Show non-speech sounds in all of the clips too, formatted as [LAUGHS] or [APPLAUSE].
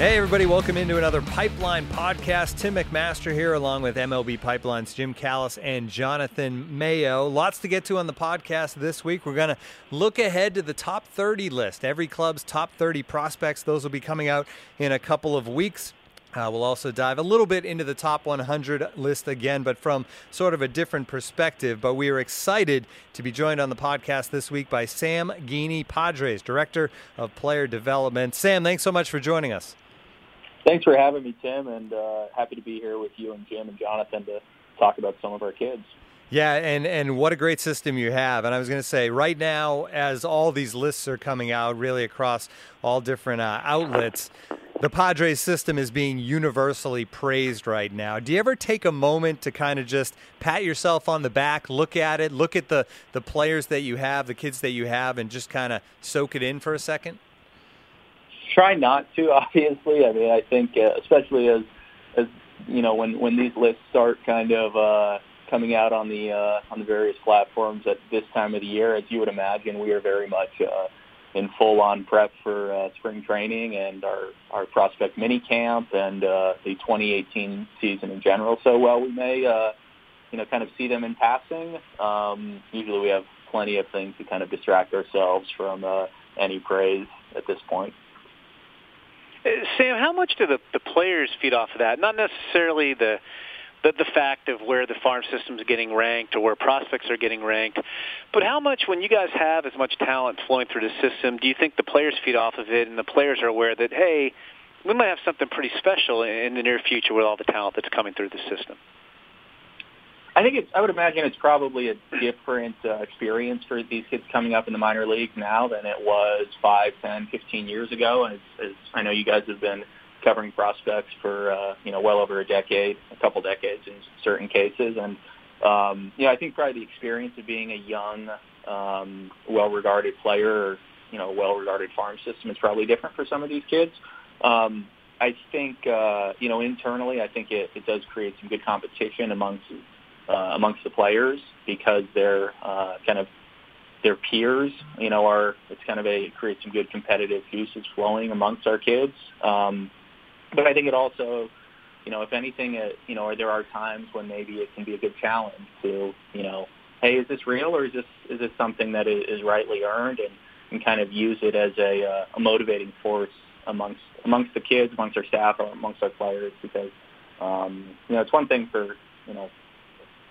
Hey, everybody, welcome into another Pipeline podcast. Tim McMaster here, along with MLB Pipeline's Jim Callis and Jonathan Mayo. Lots to get to on the podcast this week. We're going to look ahead to the top 30 list, every club's top 30 prospects. Those will be coming out in a couple of weeks. Uh, we'll also dive a little bit into the top 100 list again, but from sort of a different perspective. But we are excited to be joined on the podcast this week by Sam Geaney, Padres Director of Player Development. Sam, thanks so much for joining us. Thanks for having me, Tim, and uh, happy to be here with you and Jim and Jonathan to talk about some of our kids. Yeah, and, and what a great system you have. And I was going to say, right now, as all these lists are coming out, really across all different uh, outlets, the Padres system is being universally praised right now. Do you ever take a moment to kind of just pat yourself on the back, look at it, look at the, the players that you have, the kids that you have, and just kind of soak it in for a second? Try not to. [LAUGHS] Obviously, I mean, I think uh, especially as as you know when when these lists start kind of uh, coming out on the uh, on the various platforms at this time of the year, as you would imagine, we are very much uh, in full on prep for uh, spring training and our our prospect mini camp and uh, the 2018 season in general. So while we may uh, you know kind of see them in passing, um, usually we have plenty of things to kind of distract ourselves from uh, any praise at this point. Sam, how much do the, the players feed off of that? Not necessarily the, the the fact of where the farm system is getting ranked or where prospects are getting ranked, but how much when you guys have as much talent flowing through the system, do you think the players feed off of it and the players are aware that hey, we might have something pretty special in the near future with all the talent that's coming through the system? I think it's. I would imagine it's probably a different uh, experience for these kids coming up in the minor leagues now than it was five, ten, fifteen years ago. As, as I know, you guys have been covering prospects for uh, you know well over a decade, a couple decades in certain cases, and um, you know I think probably the experience of being a young, um, well-regarded player, or you know well-regarded farm system is probably different for some of these kids. Um, I think uh, you know internally, I think it, it does create some good competition amongst uh, amongst the players because they're uh, kind of their peers, you know, are it's kind of a it creates some good competitive juices flowing amongst our kids. Um, but I think it also, you know, if anything, it, you know, there are times when maybe it can be a good challenge to, you know, hey, is this real or is this is this something that is rightly earned, and, and kind of use it as a, uh, a motivating force amongst amongst the kids, amongst our staff, or amongst our players, because um, you know, it's one thing for you know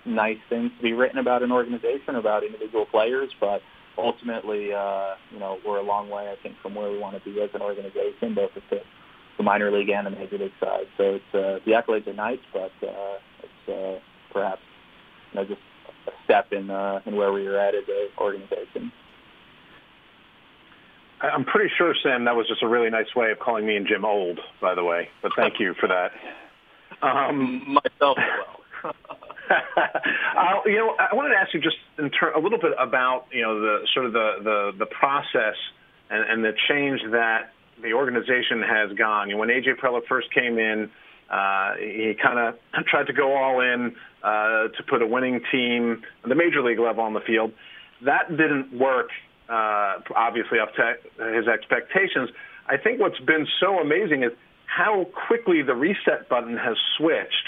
nice things to be written about an organization, about individual players, but ultimately, uh, you know, we're a long way, I think, from where we want to be as an organization, both at the, the minor league and the major league side. So it's uh, the accolades are nice, but uh, it's uh, perhaps you know just a step in uh, in where we are at as an organization. I'm pretty sure, Sam, that was just a really nice way of calling me and Jim old, by the way. But thank you for that. [LAUGHS] Um, Myself as well. [LAUGHS] uh, you know, I wanted to ask you just ter- a little bit about you know the sort of the the, the process and, and the change that the organization has gone. You know, when AJ Preller first came in, uh, he kind of tried to go all in uh, to put a winning team the major league level on the field. That didn't work, uh, obviously, up to his expectations. I think what's been so amazing is how quickly the reset button has switched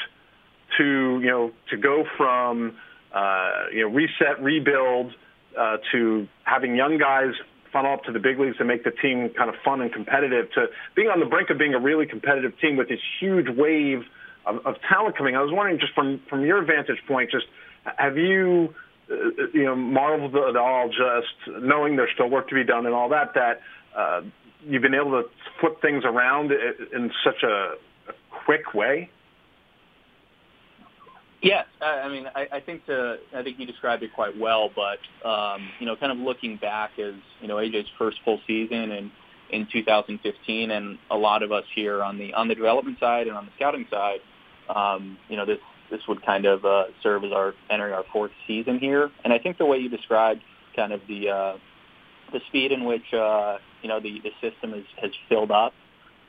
to you know to go from uh, you know reset, rebuild uh, to having young guys funnel up to the big leagues to make the team kind of fun and competitive to being on the brink of being a really competitive team with this huge wave of, of talent coming. I was wondering just from from your vantage point, just have you uh, you know marveled at all just knowing there's still work to be done and all that that uh, you've been able to flip things around in such a, a quick way? Yes, I mean, I, I think the I think you described it quite well. But um, you know, kind of looking back as you know AJ's first full season and in 2015, and a lot of us here on the on the development side and on the scouting side, um, you know, this this would kind of uh, serve as our entering our fourth season here. And I think the way you described kind of the uh, the speed in which uh, you know the, the system has, has filled up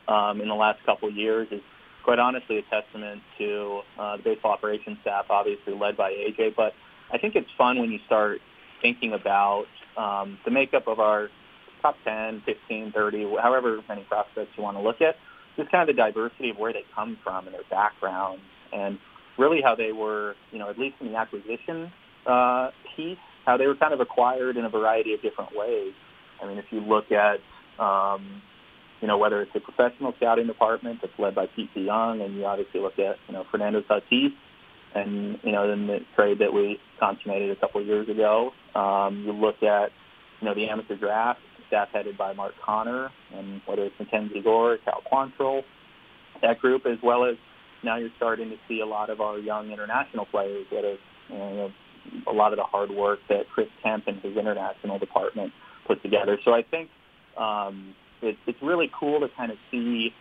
um, in the last couple of years is quite honestly a testament to uh, the baseball operations staff, obviously led by AJ. But I think it's fun when you start thinking about um, the makeup of our top 10, 15, 30, however many prospects you want to look at, just kind of the diversity of where they come from and their backgrounds and really how they were, you know, at least in the acquisition uh, piece, how they were kind of acquired in a variety of different ways. I mean, if you look at um, you know, whether it's a professional scouting department that's led by Pete Young, and you obviously look at, you know, Fernando Tatis, and, you know, then the trade that we consummated a couple of years ago. Um, you look at, you know, the amateur draft, staff headed by Mark Conner, and whether it's Mackenzie Gore, Cal Quantrill, that group, as well as now you're starting to see a lot of our young international players, whether it's, you know, a lot of the hard work that Chris Kemp and his international department put together. So I think, um, it, it's really cool to kind of see,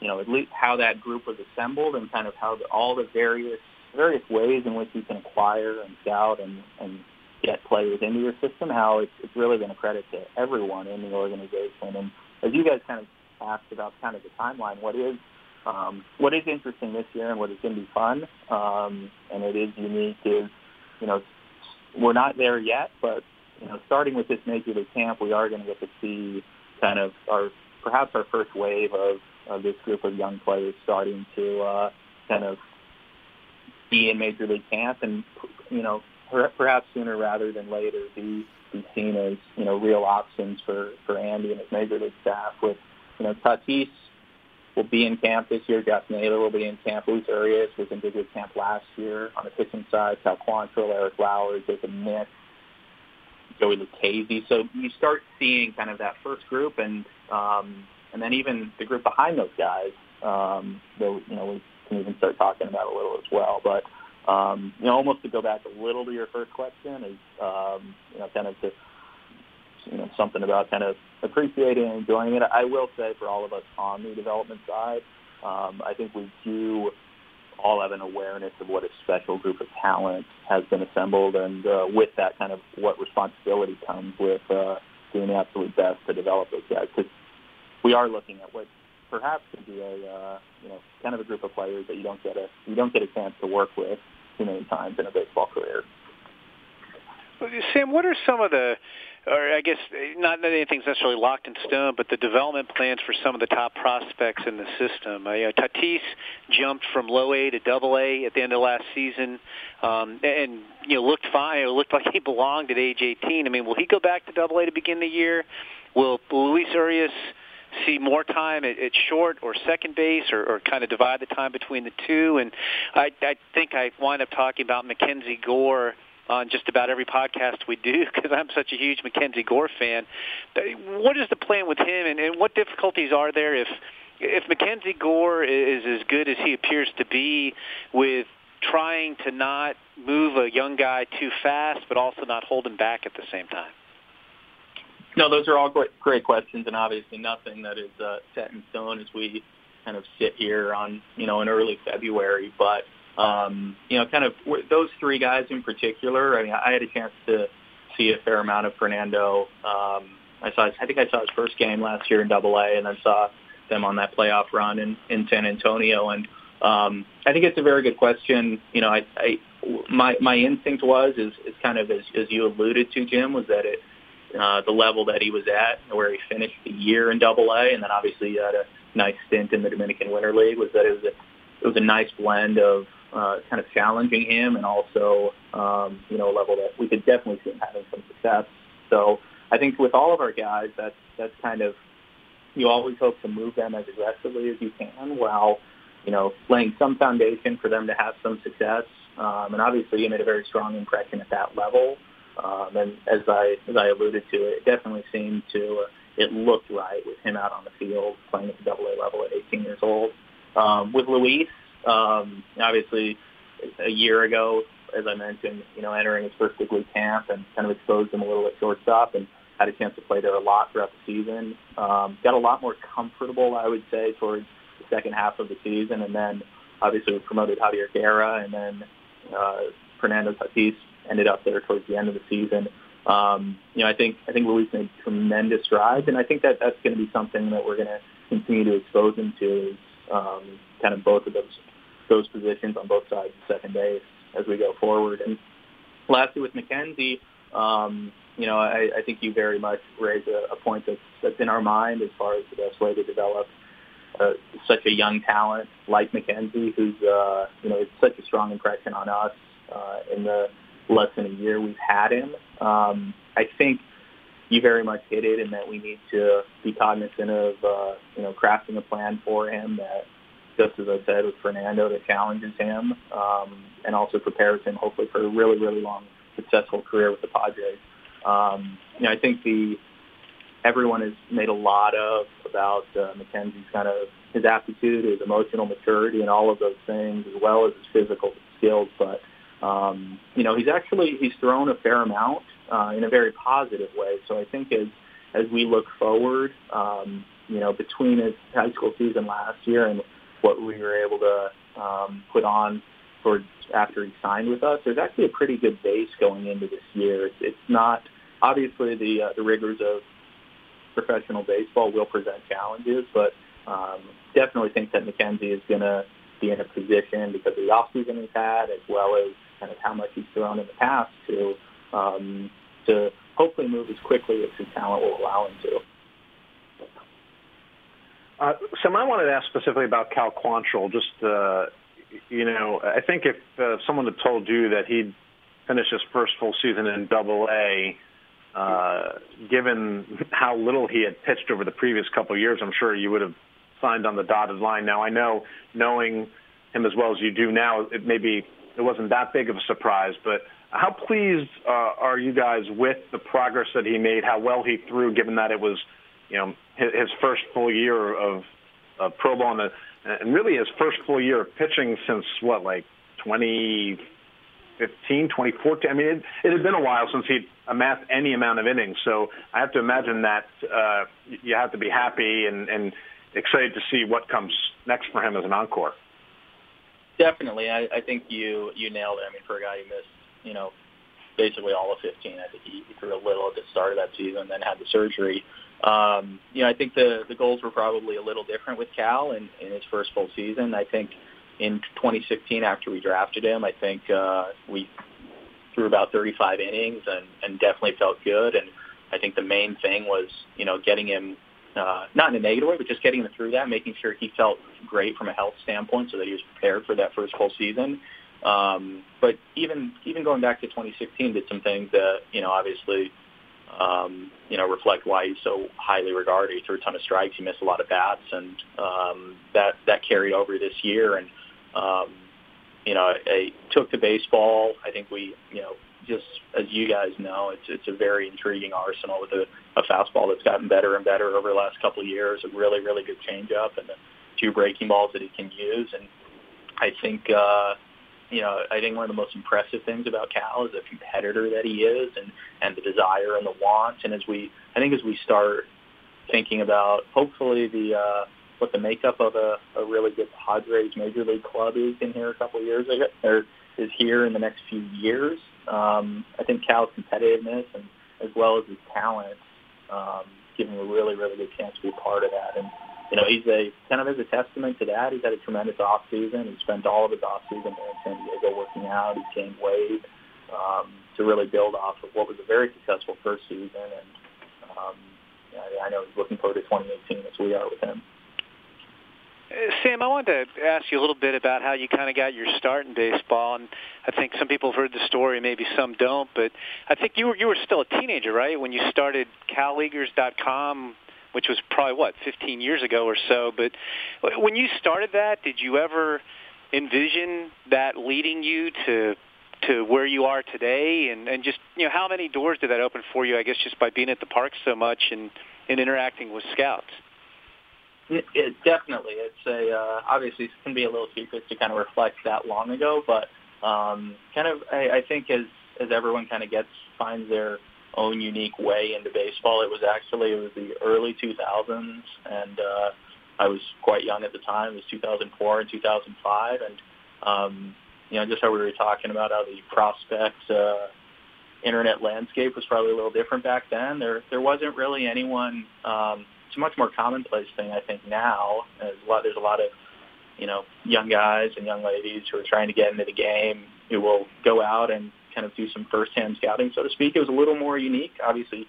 you know, at least how that group was assembled and kind of how the, all the various various ways in which you can acquire and scout and, and get players into your system. How it's, it's really been a credit to everyone in the organization. And as you guys kind of asked about kind of the timeline, what is um, what is interesting this year and what is going to be fun um, and it is unique is, you know, we're not there yet, but you know, starting with this major league camp, we are going to get to see kind of our perhaps our first wave of, of this group of young players starting to uh, kind of be in major league camp and you know perhaps sooner rather than later be be seen as you know real options for for Andy and his major league staff. With you know Tatis will be in camp this year. Josh Naylor will be in camp. Luis Urias was in big league camp last year on the pitching side. Cal Quantrill, Eric Lauer, Jacob Nix, Joey Lucchesi. So you start seeing kind of that first group, and um, and then even the group behind those guys. Um, though you know we can even start talking about a little as well. But um, you know, almost to go back a little to your first question is um, you know kind of to you know something about kind of appreciating and enjoying it. I will say for all of us on the development side, um, I think we do all have an awareness of what a special group of talent has been assembled, and uh, with that kind of what responsibility comes with uh, doing the absolute best to develop those guys. Because we are looking at what perhaps could be a uh, you know kind of a group of players that you don't get a you don't get a chance to work with too many times in a baseball career. Sam, what are some of the or I guess not that anything's necessarily locked in stone, but the development plans for some of the top prospects in the system. Uh, you know, Tatis jumped from low A to double A at the end of last season, um, and you know looked fine. It looked [LAUGHS] like he belonged at age 18. I mean, will he go back to double A to begin the year? Will Luis Urias see more time at, at short or second base, or, or kind of divide the time between the two? And I, I think I wind up talking about Mackenzie Gore on just about every podcast we do [LAUGHS] because I'm such a huge Mackenzie Gore fan. What is the plan with him, and, and what difficulties are there if if Mackenzie Gore is as good as he appears to be with trying to not move a young guy too fast, but also not hold him back at the same time? No, those are all great, great questions, and obviously nothing that is uh, set in stone as we kind of sit here on you know in early February. But um, you know, kind of those three guys in particular. I mean, I had a chance to see a fair amount of Fernando. Um, I saw, I think I saw his first game last year in Double A, and then saw them on that playoff run in, in San Antonio. And um, I think it's a very good question. You know, I, I my my instinct was is, is kind of as, as you alluded to, Jim, was that it uh, the level that he was at, where he finished the year in Double A, and then obviously had a nice stint in the Dominican Winter League. Was that it was a it was a nice blend of uh, kind of challenging him and also, um, you know, a level that we could definitely see him having some success. So I think with all of our guys, that's, that's kind of, you always hope to move them as aggressively as you can while, you know, laying some foundation for them to have some success. Um, and obviously you made a very strong impression at that level. Um, and as I, as I alluded to, it definitely seemed to, uh, it looked right with him out on the field playing at the double A level at 18 years old. Um, with Luis, um, obviously, a year ago, as I mentioned, you know, entering his first big league camp and kind of exposed him a little at shortstop and had a chance to play there a lot throughout the season. Um, got a lot more comfortable, I would say, towards the second half of the season, and then obviously we promoted Javier Guerra, and then uh, Fernando Tatis ended up there towards the end of the season. Um, you know, I think I think Luis made tremendous strides, and I think that that's going to be something that we're going to continue to expose him to, um, kind of both of those those positions on both sides of second base as we go forward. And lastly, with Mackenzie, um, you know, I, I think you very much raise a, a point that's, that's in our mind as far as the best way to develop uh, such a young talent like Mackenzie, who's uh, you know, it's such a strong impression on us uh, in the less than a year we've had him. Um, I think you very much hit it in that we need to be cognizant of uh, you know crafting a plan for him that just as I said with Fernando that challenges him um, and also prepares him hopefully for a really really long successful career with the Padres. Um, you know I think the everyone has made a lot of about uh, Mackenzie's kind of his aptitude, his emotional maturity, and all of those things, as well as his physical skills. But um, you know, he's actually he's thrown a fair amount uh, in a very positive way. So I think as as we look forward, um, you know, between his high school season last year and what we were able to um, put on for after he signed with us, there's actually a pretty good base going into this year. It's, it's not obviously the uh, the rigors of professional baseball will present challenges, but um, definitely think that Mackenzie is going to be in a position because of the offseason he's had, as well as kind of how much he's thrown in the past to um, to hopefully move as quickly as his talent will allow him to. Uh, Sam, I wanted to ask specifically about Cal Quantrill. Just, uh, you know, I think if uh, someone had told you that he'd finish his first full season in Double A, uh, given how little he had pitched over the previous couple of years, I'm sure you would have signed on the dotted line. Now, I know, knowing him as well as you do now, it maybe it wasn't that big of a surprise, but how pleased uh, are you guys with the progress that he made, how well he threw, given that it was, you know, his, his first full year of, of pro ball and, and really his first full year of pitching since what, like 2015, 2014? I mean, it, it had been a while since he'd amassed any amount of innings, so I have to imagine that uh, you have to be happy and, and excited to see what comes next for him as an encore. Definitely, I, I think you you nailed it. I mean, for a guy who missed you know, basically all of 15. I think he, he threw a little at the start of that season, then had the surgery. Um, you know, I think the the goals were probably a little different with Cal in, in his first full season. I think in 2016, after we drafted him, I think uh, we threw about 35 innings and, and definitely felt good. And I think the main thing was, you know, getting him uh, not in a negative way, but just getting him through that, making sure he felt great from a health standpoint, so that he was prepared for that first full season. Um, but even even going back to 2016, did some things that you know obviously um, you know reflect why he's so highly regarded. He threw a ton of strikes, he missed a lot of bats, and um, that that carried over this year. And um, you know, I took to baseball. I think we you know just as you guys know, it's it's a very intriguing arsenal with a, a fastball that's gotten better and better over the last couple of years. A really really good changeup and the two breaking balls that he can use. And I think uh, you know, I think one of the most impressive things about Cal is the competitor that he is and, and the desire and the want. And as we, I think as we start thinking about hopefully the, uh, what the makeup of a, a really good Padres major league club is in here a couple of years ago, or is here in the next few years. Um, I think Cal's competitiveness and as well as his talent um, give him a really, really good chance to be part of that. And you know, he's a kind of as a testament to that. He's had a tremendous off season. He spent all of his off season there in San Diego working out. He gained weight um, to really build off of what was a very successful first season. And um, I, I know he's looking forward to 2018 as we are with him. Uh, Sam, I wanted to ask you a little bit about how you kind of got your start in baseball, and I think some people have heard the story, maybe some don't. But I think you were you were still a teenager, right, when you started CalLeaguers.com which was probably what 15 years ago or so. But when you started that, did you ever envision that leading you to to where you are today, and and just you know how many doors did that open for you? I guess just by being at the park so much and and interacting with scouts. It, it definitely, it's a uh, obviously it can be a little secret to kind of reflect that long ago, but um, kind of I, I think as as everyone kind of gets finds their own unique way into baseball. It was actually it was the early 2000s, and uh, I was quite young at the time. It was 2004 and 2005, and um, you know just how we were talking about how the prospect uh, internet landscape was probably a little different back then. There there wasn't really anyone. Um, it's a much more commonplace thing I think now. There's a lot. There's a lot of you know young guys and young ladies who are trying to get into the game who will go out and kind of do some first-hand scouting, so to speak. It was a little more unique. Obviously,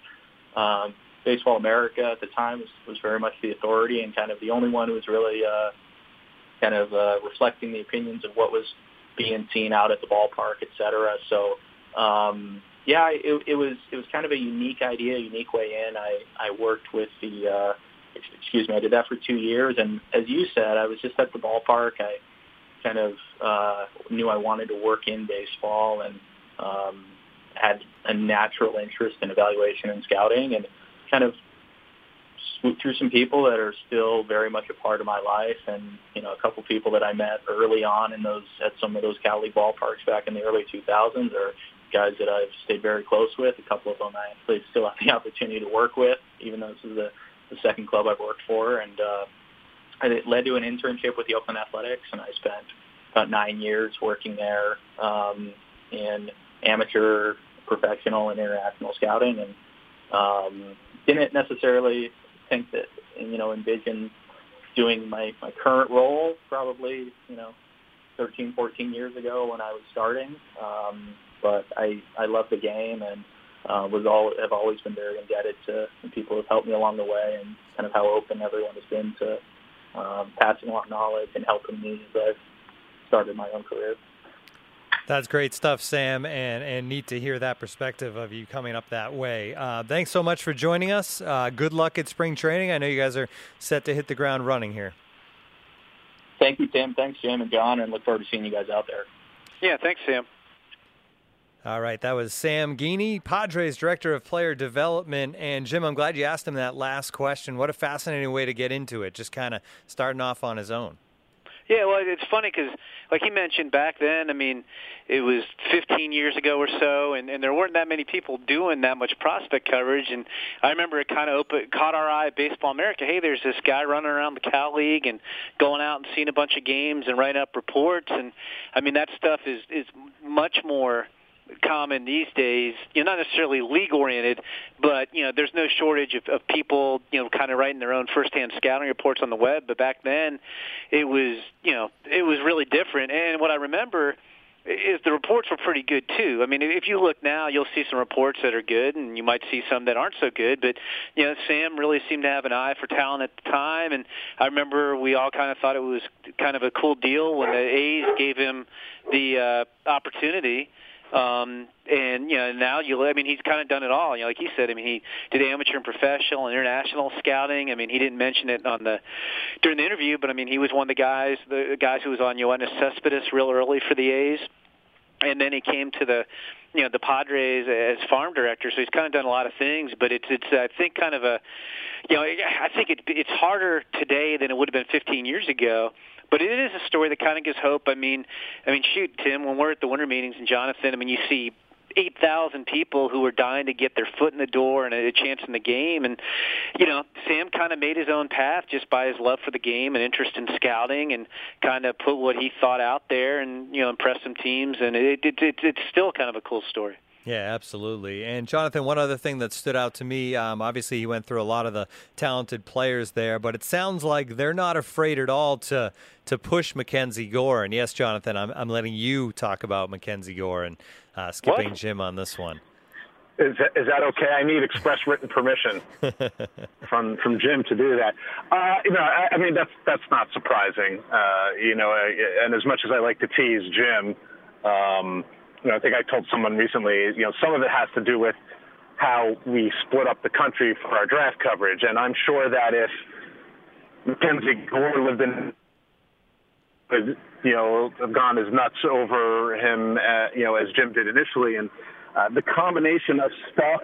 um, Baseball America at the time was, was very much the authority and kind of the only one who was really uh, kind of uh, reflecting the opinions of what was being seen out at the ballpark, et cetera. So, um, yeah, it, it was it was kind of a unique idea, unique way in. I I worked with the uh, excuse me, I did that for two years, and as you said, I was just at the ballpark. I kind of uh, knew I wanted to work in baseball, and um, had a natural interest in evaluation and scouting and kind of swooped through some people that are still very much a part of my life and you know a couple people that I met early on in those at some of those Cal League ballparks back in the early 2000s are guys that I've stayed very close with. A couple of them I actually still have the [LAUGHS] opportunity to work with even though this is the, the second club I've worked for. And uh, it led to an internship with the Oakland Athletics and I spent about nine years working there um, in amateur, professional, and international scouting, and um, didn't necessarily think that you know envision doing my my current role probably you know 13, 14 years ago when I was starting. Um, but I I love the game and uh, was all have always been very indebted to people who have helped me along the way and kind of how open everyone has been to um, passing along knowledge and helping me as I've started my own career. That's great stuff, Sam, and, and neat to hear that perspective of you coming up that way. Uh, thanks so much for joining us. Uh, good luck at spring training. I know you guys are set to hit the ground running here. Thank you, Tim. Thanks, Jim and John, and look forward to seeing you guys out there. Yeah, thanks, Sam. All right, that was Sam Geaney, Padres Director of Player Development. And Jim, I'm glad you asked him that last question. What a fascinating way to get into it, just kind of starting off on his own. Yeah, well, it's funny because, like he mentioned back then, I mean, it was 15 years ago or so, and, and there weren't that many people doing that much prospect coverage. And I remember it kind of opened, caught our eye at Baseball America. Hey, there's this guy running around the Cal League and going out and seeing a bunch of games and writing up reports. And I mean, that stuff is is much more common these days. You know, not necessarily league oriented, but you know, there's no shortage of, of people, you know, kind of writing their own firsthand scouting reports on the web. But back then, it was, you know, it was really different. And what I remember is the reports were pretty good too. I mean, if you look now, you'll see some reports that are good, and you might see some that aren't so good. But you know, Sam really seemed to have an eye for talent at the time, and I remember we all kind of thought it was kind of a cool deal when the A's gave him the uh, opportunity um, and you know now you I mean he's kind of done it all. You know, like he said, I mean he did amateur and professional and international scouting. I mean he didn't mention it on the during the interview, but I mean he was one of the guys the guys who was on Yoenis Cespedes real early for the A's, and then he came to the you know the Padres as farm director. So he's kind of done a lot of things, but it's it's I think kind of a you know I think it, it's harder today than it would have been 15 years ago but it is a story that kind of gives hope. I mean, I mean, shoot, Tim, when we're at the winter meetings and Jonathan, I mean, you see 8,000 people who are dying to get their foot in the door and a chance in the game. And, you know, Sam kind of made his own path just by his love for the game and interest in scouting and kind of put what he thought out there and, you know, impressed some teams. And it, it, it, it's still kind of a cool story. Yeah, absolutely. And Jonathan, one other thing that stood out to me, um, obviously he went through a lot of the talented players there, but it sounds like they're not afraid at all to to push Mackenzie Gore. And yes, Jonathan, I'm I'm letting you talk about Mackenzie Gore and uh, skipping what? Jim on this one. Is that, is that okay? I need express written permission [LAUGHS] from from Jim to do that. Uh, you know, I, I mean that's that's not surprising. Uh, you know, and as much as I like to tease Jim. Um, you know, I think I told someone recently, you know, some of it has to do with how we split up the country for our draft coverage. And I'm sure that if Mackenzie Gore lived in, you know, have gone as nuts over him, uh, you know, as Jim did initially, and uh, the combination of stuff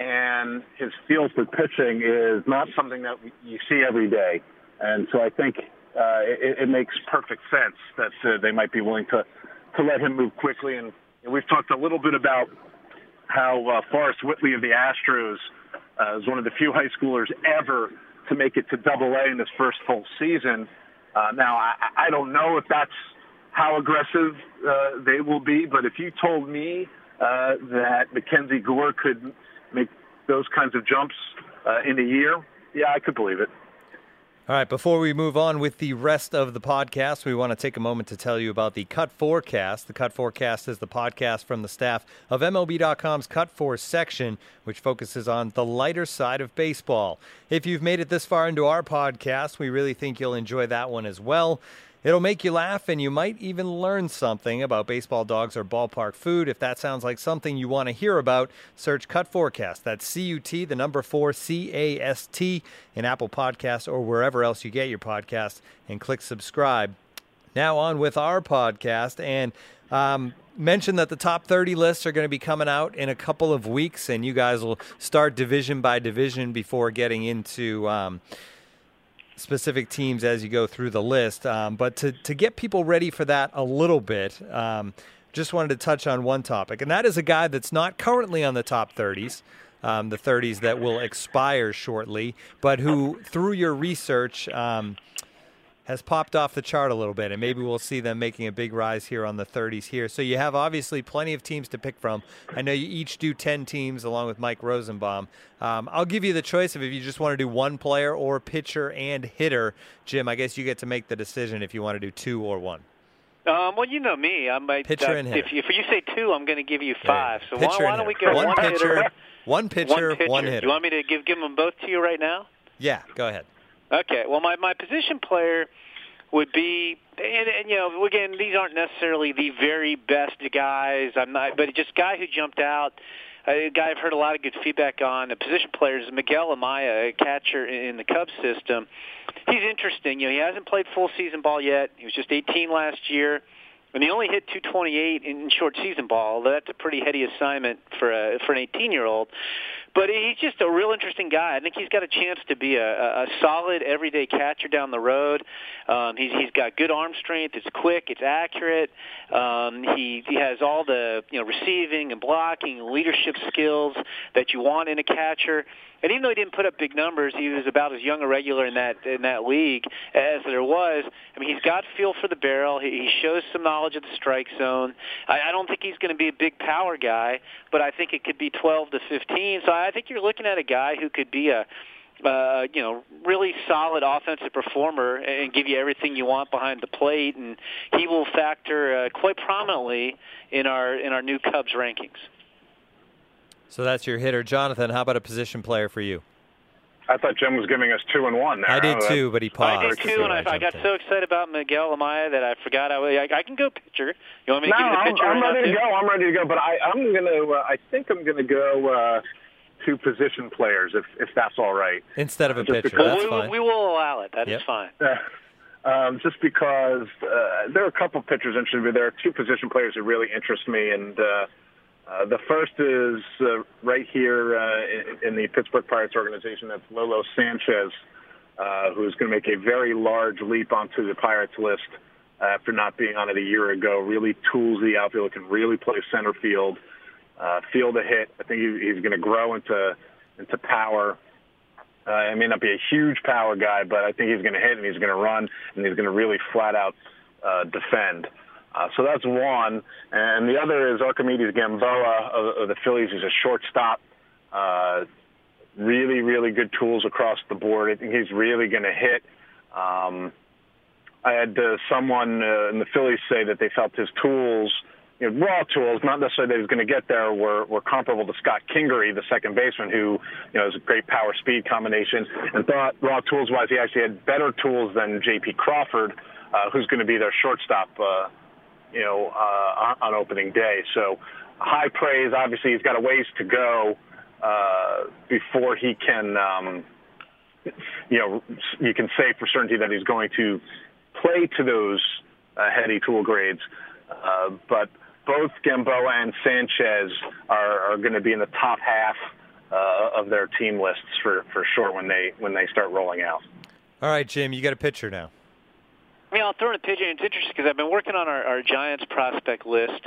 and his feel for pitching is not something that you see every day. And so I think uh, it, it makes perfect sense that uh, they might be willing to to let him move quickly. And, and we've talked a little bit about how uh, Forrest Whitley of the Astros uh, is one of the few high schoolers ever to make it to Double A in his first full season. Uh, now, I, I don't know if that's how aggressive uh, they will be, but if you told me uh, that Mackenzie Gore could make those kinds of jumps uh, in a year, yeah, I could believe it. All right, before we move on with the rest of the podcast, we want to take a moment to tell you about the Cut4cast. The Cut4cast is the podcast from the staff of MLB.com's Cut4 section, which focuses on the lighter side of baseball. If you've made it this far into our podcast, we really think you'll enjoy that one as well. It'll make you laugh, and you might even learn something about baseball dogs or ballpark food. If that sounds like something you want to hear about, search Cut4cast. That's C U T, the number four, C A S T, in Apple Podcasts or wherever else you get your podcasts, and click subscribe. Now, on with our podcast. And um, that the top 30 lists are going to be coming out in a couple of weeks, and you guys will start division by division before getting into. Um, specific teams as you go through the list. Um, but to, to get people ready for that a little bit, um, just wanted to touch on one topic, and that is a guy that's not currently on the top 30s. Um, the 30s that will expire shortly, but who, through your research, um, has popped off the chart a little bit, and maybe we'll see them making a big rise here on the 30s here. So you have obviously plenty of teams to pick from. I know you each do 10 teams along with Mike Rosenbaum. Um, I'll give you the choice of if you just want to do one player or pitcher and hitter. Jim, I guess you get to make the decision if you want to do two or one. Um, well, you know me. I might. Pitcher uh, and hitter. If, if you say two, I'm going to give you five. So pitcher why, why don't we go one, one pitcher, hitter, one pitcher, one pitcher. one hitter? You want me to give give them both to you right now? Yeah, go ahead. Okay. Well, my my position player would be, and, and you know, again, these aren't necessarily the very best guys. I'm not, but just guy who jumped out. A guy I've heard a lot of good feedback on. A position player is Miguel Amaya, a catcher in the Cubs system. He's interesting. You know, he hasn't played full season ball yet. He was just 18 last year, and he only hit 228 in short season ball. That's a pretty heady assignment for a for an 18 year old. But he's just a real interesting guy. I think he's got a chance to be a, a solid everyday catcher down the road. Um, he's he's got good arm strength. It's quick. It's accurate. Um, he he has all the you know receiving and blocking, leadership skills that you want in a catcher. And even though he didn't put up big numbers, he was about as young a regular in that in that league as there was. I mean, he's got feel for the barrel. He, he shows some knowledge of the strike zone. I, I don't think he's going to be a big power guy, but I think it could be 12 to 15. So I think you're looking at a guy who could be a uh, you know, really solid offensive performer and give you everything you want behind the plate, and he will factor uh, quite prominently in our in our new Cubs rankings. So that's your hitter, Jonathan. How about a position player for you? I thought Jim was giving us two and one there. I did huh? too, but he paused. I did too, and I, I got so excited about Miguel Amaya that I forgot I, I, I can go pitcher. You want me to no, give you the I'm, pitcher? I'm right ready now, to go. I'm ready to go. But I, I'm gonna. Uh, I think I'm gonna go uh, two position players if if that's all right. Instead of a Just pitcher, because- that's we, fine. we will allow it. That is Yep. fine. [LAUGHS] um, just because uh, there are a couple of pitchers interested me. There are two position players that really interest me, and uh, uh, the first is uh, right here uh, in, in the Pittsburgh Pirates organization. That's Lolo Sanchez, uh, who's going to make a very large leap onto the Pirates list after not being on it a year ago. Really tools the outfield, can really play center field, uh, field a hit. I think he, he's going to grow into into power. Uh, I may not be a huge power guy, but I think he's going to hit and he's going to run and he's going to really flat out uh, defend. Uh, so that's one. And the other is Arquimedes Gamboa of, of the Phillies. He's a shortstop. Uh, really, really good tools across the board. I think he's really going to hit. Um, I had uh, someone uh, in the Phillies say that they felt his tools, you know, raw tools, not necessarily that he was going to get there, were, were comparable to Scott Kingery, the second baseman, who you know is a great power speed combination, and thought raw tools wise he actually had better tools than J.P. Crawford, uh, who's going to be their shortstop, uh, you know, uh, on, on opening day. So high praise. Obviously, he's got a ways to go uh, before he can. Um, you know, you can say for certainty that he's going to play to those uh, heady tool grades. Uh, but both Gamboa and Sanchez are, are going to be in the top half uh, of their team lists for, for sure when they when they start rolling out. All right, Jim, you got a pitcher now. Yeah, I'll throw in a pigeon. It's interesting because I've been working on our, our Giants prospect list,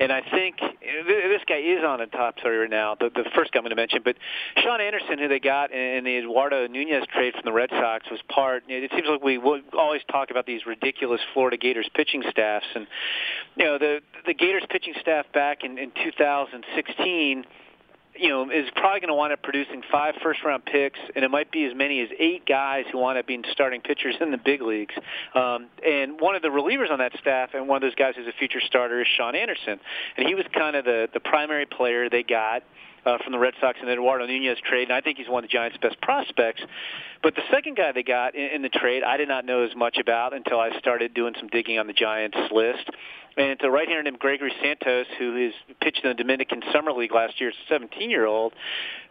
and I think this guy is on the top three right now. The, the first guy I'm going to mention, but Shaun Anderson, who they got in the Eduardo Nunez trade from the Red Sox, was part. It seems like we always talk about these ridiculous Florida Gators pitching staffs, and you know the the Gators pitching staff back in, in 2016 you know, is probably going to wind up producing five first-round picks, and it might be as many as eight guys who wind up being starting pitchers in the big leagues. Um, and one of the relievers on that staff, and one of those guys who's a future starter, is Shaun Anderson, and he was kind of the the primary player they got. Uh, from the Red Sox and Eduardo Nunez trade, and I think he's one of the Giants' best prospects. But the second guy they got in, in the trade, I did not know as much about until I started doing some digging on the Giants list, and it's a right-hander named Gregory Santos who is pitched in the Dominican Summer League last year. 17-year-old,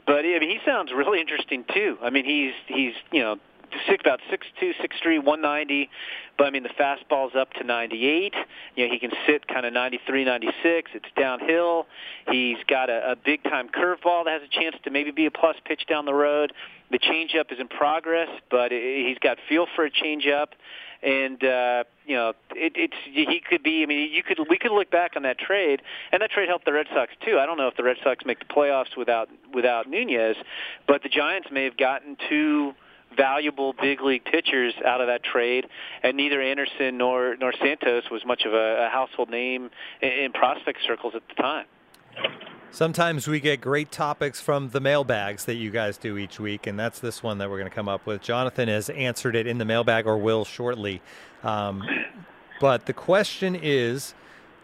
but I mean he sounds really interesting too. I mean he's he's you know six about six two, six three, one ninety. But I mean the fastball's up to ninety eight. You know he can sit kind of ninety three, ninety six. It's downhill. He's got a, a big time curveball that has a chance to maybe be a plus pitch down the road. The changeup is in progress, but he's got feel for a changeup and uh, you know it, it's he could be. I mean, you could we could look back on that trade, and that trade helped the Red Sox too. I don't know if the Red Sox make the playoffs without without Nunez, but the Giants may have gotten two valuable big league pitchers out of that trade, and neither Anderson nor nor Santos was much of a, a household name in, in prospect circles at the time. Sometimes we get great topics from the mailbags that you guys do each week, and that's this one that we're going to come up with. Jonathan has answered it in the mailbag or will shortly. Um, but the question is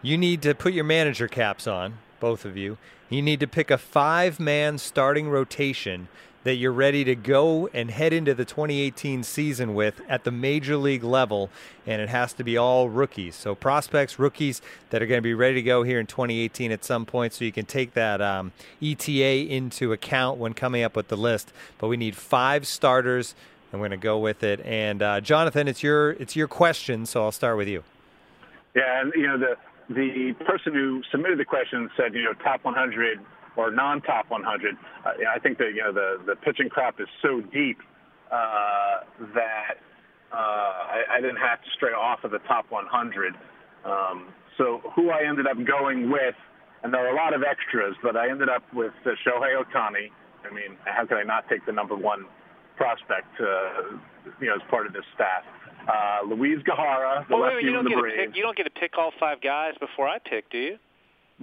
you need to put your manager caps on, both of you. You need to pick a five man starting rotation that you're ready to go and head into the 2018 season with at the major league level, and it has to be all rookies. So prospects, rookies that are going to be ready to go here in 2018 at some point, so you can take that um, ETA into account when coming up with the list. But we need five starters, and we're going to go with it. And uh, Jonathan, it's your it's your question, so I'll start with you. Yeah, and you know the the person who submitted the question said, you know, top 100 or non-top 100. Uh, I think that you know the the pitching crop is so deep uh, that uh, I, I didn't have to stray off of the top 100. Um, so who I ended up going with, and there are a lot of extras, but I ended up with uh, Shohei Ohtani. I mean, how could I not take the number one prospect, uh, you know, as part of this staff? Uh, Luis Gohara, the well, lefty wait, you don't get Braves. To pick, you don't get to pick all five guys before I pick, do you?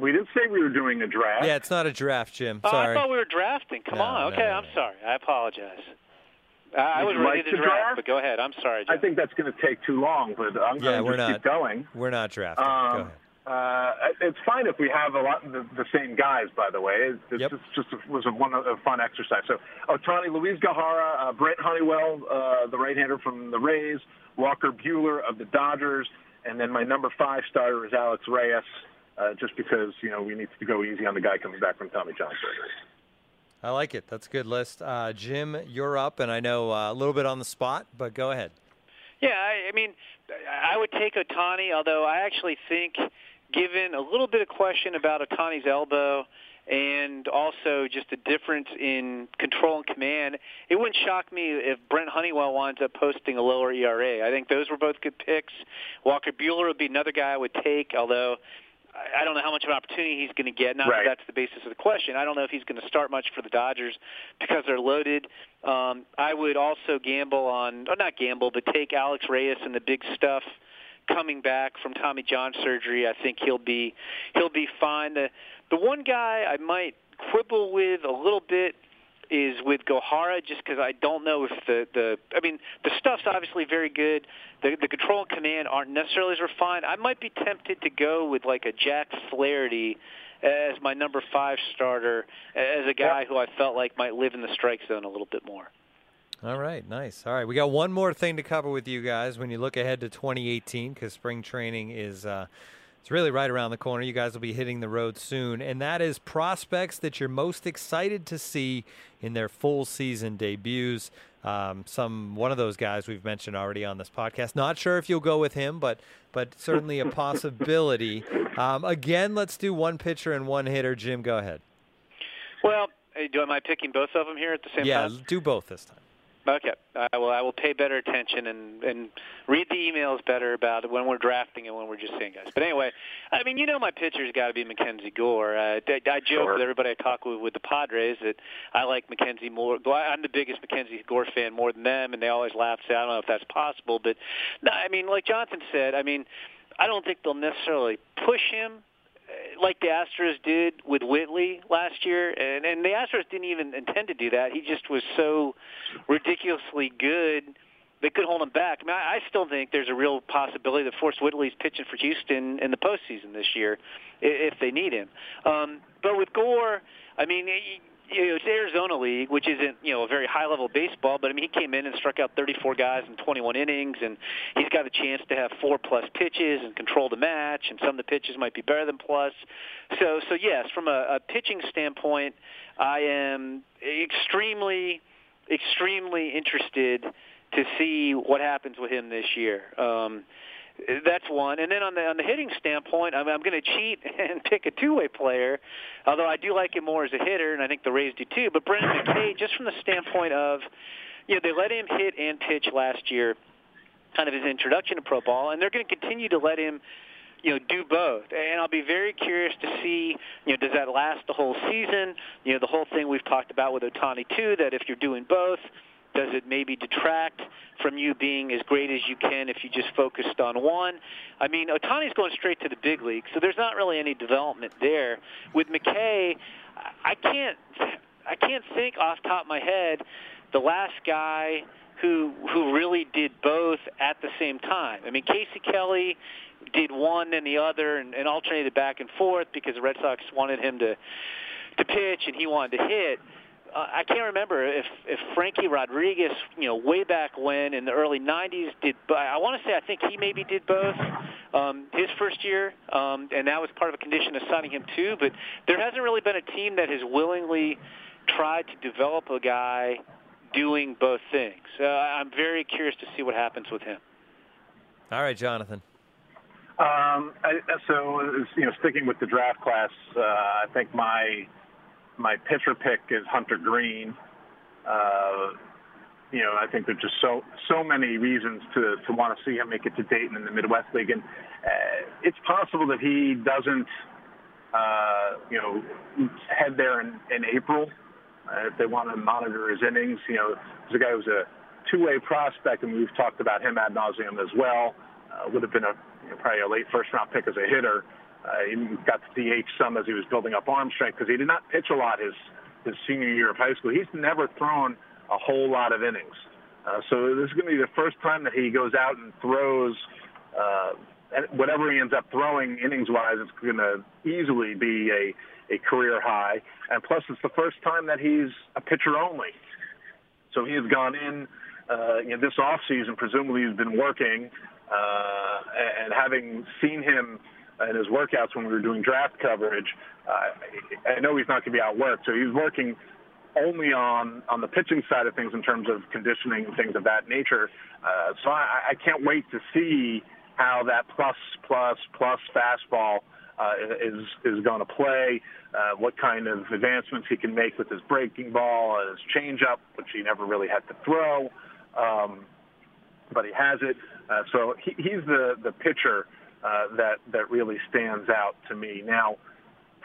We didn't say we were doing a draft. Yeah, it's not a draft, Jim. Oh. I thought we were drafting. Come no, on. No, okay, no, I'm sorry. I apologize. I, was ready like to to draft, draft, but go ahead. I'm sorry. Jim. I think that's going to take too long, but I'm yeah, going we're to not, keep going. We're not drafting. Um, go ahead. Uh, it's fine if we have a lot the, the same guys. By the way, it, it's yep. just, just a, was a one a fun exercise. So Ohtani, Luis Gohara, uh, Brent Honeywell, uh, the right-hander from the Rays, Walker Buehler of the Dodgers, and then my number five starter is Alex Reyes, uh, just because you know we need to go easy on the guy coming back from Tommy John surgery. I like it. That's a good list. Uh, Jim, you're up, and I know uh, a little bit on the spot, but go ahead. Yeah, I, I mean, I would take Ohtani, although I actually think, given a little bit of question about Ohtani's elbow and also just a difference in control and command, it wouldn't shock me if Brent Honeywell winds up posting a lower ERA. I think those were both good picks. Walker Buehler would be another guy I would take, although I don't know how much of an opportunity he's going to get. Not right. that that's the basis of the question. I don't know if he's going to start much for the Dodgers because they're loaded. Um, I would also gamble on, or not gamble, but take Alex Reyes and the big stuff coming back from Tommy John surgery. I think he'll be he'll be fine. The the one guy I might quibble with a little bit is with Gohara, just because I don't know if the the I mean the stuff's obviously very good. The the control and command aren't necessarily as refined. I might be tempted to go with like a Jack Flaherty as my number five starter, as a guy who I felt like might live in the strike zone a little bit more. All right, nice. All right, we got one more thing to cover with you guys when you look ahead to 2018 because spring training is. Uh, it's really right around the corner. You guys will be hitting the road soon. And that is prospects that you're most excited to see in their full season debuts. Um, some one of those guys we've mentioned already on this podcast. Not sure if you'll go with him, but but certainly a possibility. [LAUGHS] Um, again, let's do one pitcher and one hitter. Jim, go ahead. Well, do am I picking both of them here at the same yeah, time? Yeah, do both this time. Okay. I will. I will pay better attention and and read the emails better about when we're drafting and when we're just seeing guys. But anyway, I mean, you know, my pitcher's got to be Mackenzie Gore. Uh, I, I joke sure. with everybody I talk with with the Padres that I like Mackenzie more. I'm the biggest Mackenzie Gore fan more than them, and they always laugh. Say I don't know if that's possible, but no. I mean, like Jonathan said, I mean, I don't think they'll necessarily push him like the Astros did with Whitley last year, and, and the Astros didn't even intend to do that. He just was so ridiculously good they could hold him back. I mean, I, I still think there's a real possibility that Forrest Whitley's pitching for Houston in the postseason this year if they need him. Um, but with Gore, I mean, you know, it's Arizona League, which isn't you know a very high level baseball, but I mean he came in and struck out 34 guys in 21 innings, and he's got a chance to have four plus pitches and control the match, and some of the pitches might be better than plus. So so yes, from a, a pitching standpoint, I am extremely extremely interested to see what happens with him this year. Um, that's one. And then on the on the hitting standpoint, I'm, I'm going to cheat [LAUGHS] and pick a two-way player, although I do like him more as a hitter, and I think the Rays do too. But Brendan McKay, just from the standpoint of, you know, they let him hit and pitch last year, kind of his introduction to pro ball, and they're going to continue to let him you know, do both. And I'll be very curious to see, you know, does that last the whole season? You know, the whole thing we've talked about with Ohtani too, that if you're doing both, does it maybe detract from you being as great as you can if you just focused on one? I mean, Ohtani's going straight to the big league, so there's not really any development there. With McKay, I can't, I can't think off the top of my head the last guy who who really did both at the same time. I mean, Casey Kelly did one and the other and, and alternated back and forth because the Red Sox wanted him to to pitch and he wanted to hit uh, I can't remember if if Frankie Rodriguez, you know, way back when in the early '90s did. I want to say I think he maybe did both um, his first year, um, and that was part of a condition of signing him too. But there hasn't really been a team that has willingly tried to develop a guy doing both things. Uh, I'm very curious to see what happens with him. All right, Jonathan. Um, I, so, you know, sticking with the draft class, uh, I think my my pitcher pick is Hunter Greene. Uh, you know, I think there's just so so many reasons to to want to see him make it to Dayton in the Midwest League, and uh, it's possible that he doesn't, uh, you know, head there in, in April uh, if they want to monitor his innings. You know, there's a guy who's a two-way prospect, and we've talked about him ad nauseum as well. Uh, would have been a you know, probably a late first-round pick as a hitter. Uh, he got to DH some as he was building up arm strength because he did not pitch a lot his his senior year of high school. He's never thrown a whole lot of innings. Uh, so this is going to be the first time that he goes out and throws uh, whatever he ends up throwing innings-wise. It's going to easily be a a career high, and plus it's the first time that he's a pitcher only. So he has gone in uh, you know, this off season. Presumably, he's been working, uh, and having seen him in his workouts when we were doing draft coverage. Uh, I know he's not going to be outworked, so he's working only on on the pitching side of things in terms of conditioning and things of that nature. Uh, so I, I can't wait to see how that plus plus plus fastball uh, is is going to play. Uh, what kind of advancements he can make with his breaking ball, his changeup, which he never really had to throw, um, but he has it. Uh, so he, he's the the pitcher uh, that that really stands out to me. Now,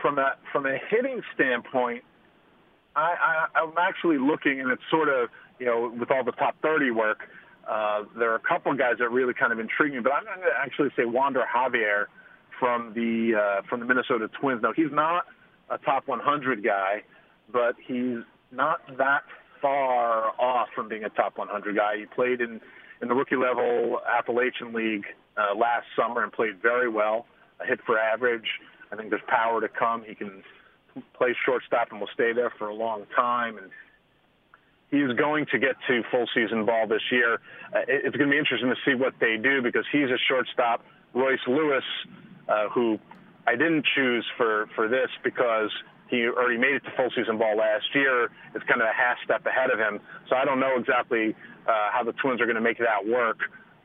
from a from a hitting standpoint, I, I, I'm actually looking, and it's sort of you know with all the top 30 work, uh, there are a couple of guys that really kind of intrigue me. But I'm going to actually say Wander Javier from the uh, from the Minnesota Twins. Now he's not a top 100 guy, but he's not that far off from being a top 100 guy. He played in in the rookie level Appalachian League uh, last summer and played very well. A hit for average. I think there's power to come. He can play shortstop and will stay there for a long time. And he's going to get to full season ball this year. Uh, it's going to be interesting to see what they do because he's a shortstop. Royce Lewis, uh, who I didn't choose for for this because he already made it to full season ball last year. It's kind of a half step ahead of him. So I don't know exactly uh, how the Twins are going to make that work.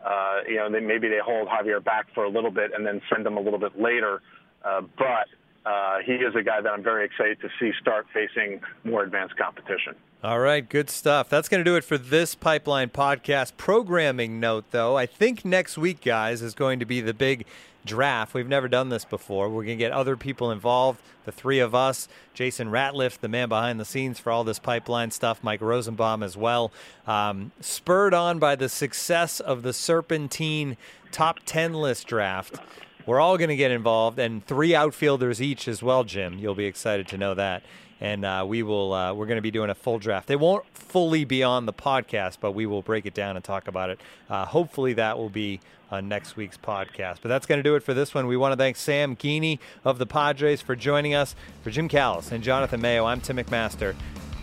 Uh, you know, they, maybe they hold Javier back for a little bit and then send him a little bit later. Uh, but uh, he is a guy that I'm very excited to see start facing more advanced competition. All right, good stuff. That's going to do it for this Pipeline podcast. Programming note, though, I think next week, guys, is going to be the big draft. We've never done this before. We're going to get other people involved, the three of us, Jason Ratliff, the man behind the scenes for all this pipeline stuff, Mike Rosenbaum as well. Um, spurred on by the success of the Serpentine top 10 list draft. We're all going to get involved, and three outfielders each as well, Jim. You'll be excited to know that and uh, we will uh, we're going to be doing a full draft. They won't fully be on the podcast, but we will break it down and talk about it. Uh, hopefully, that will be on next week's podcast. But that's going to do it for this one. We want to thank Sam Geaney of the Padres for joining us. For Jim Callis and Jonathan Mayo, I'm Tim McMaster.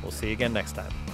We'll see you again next time.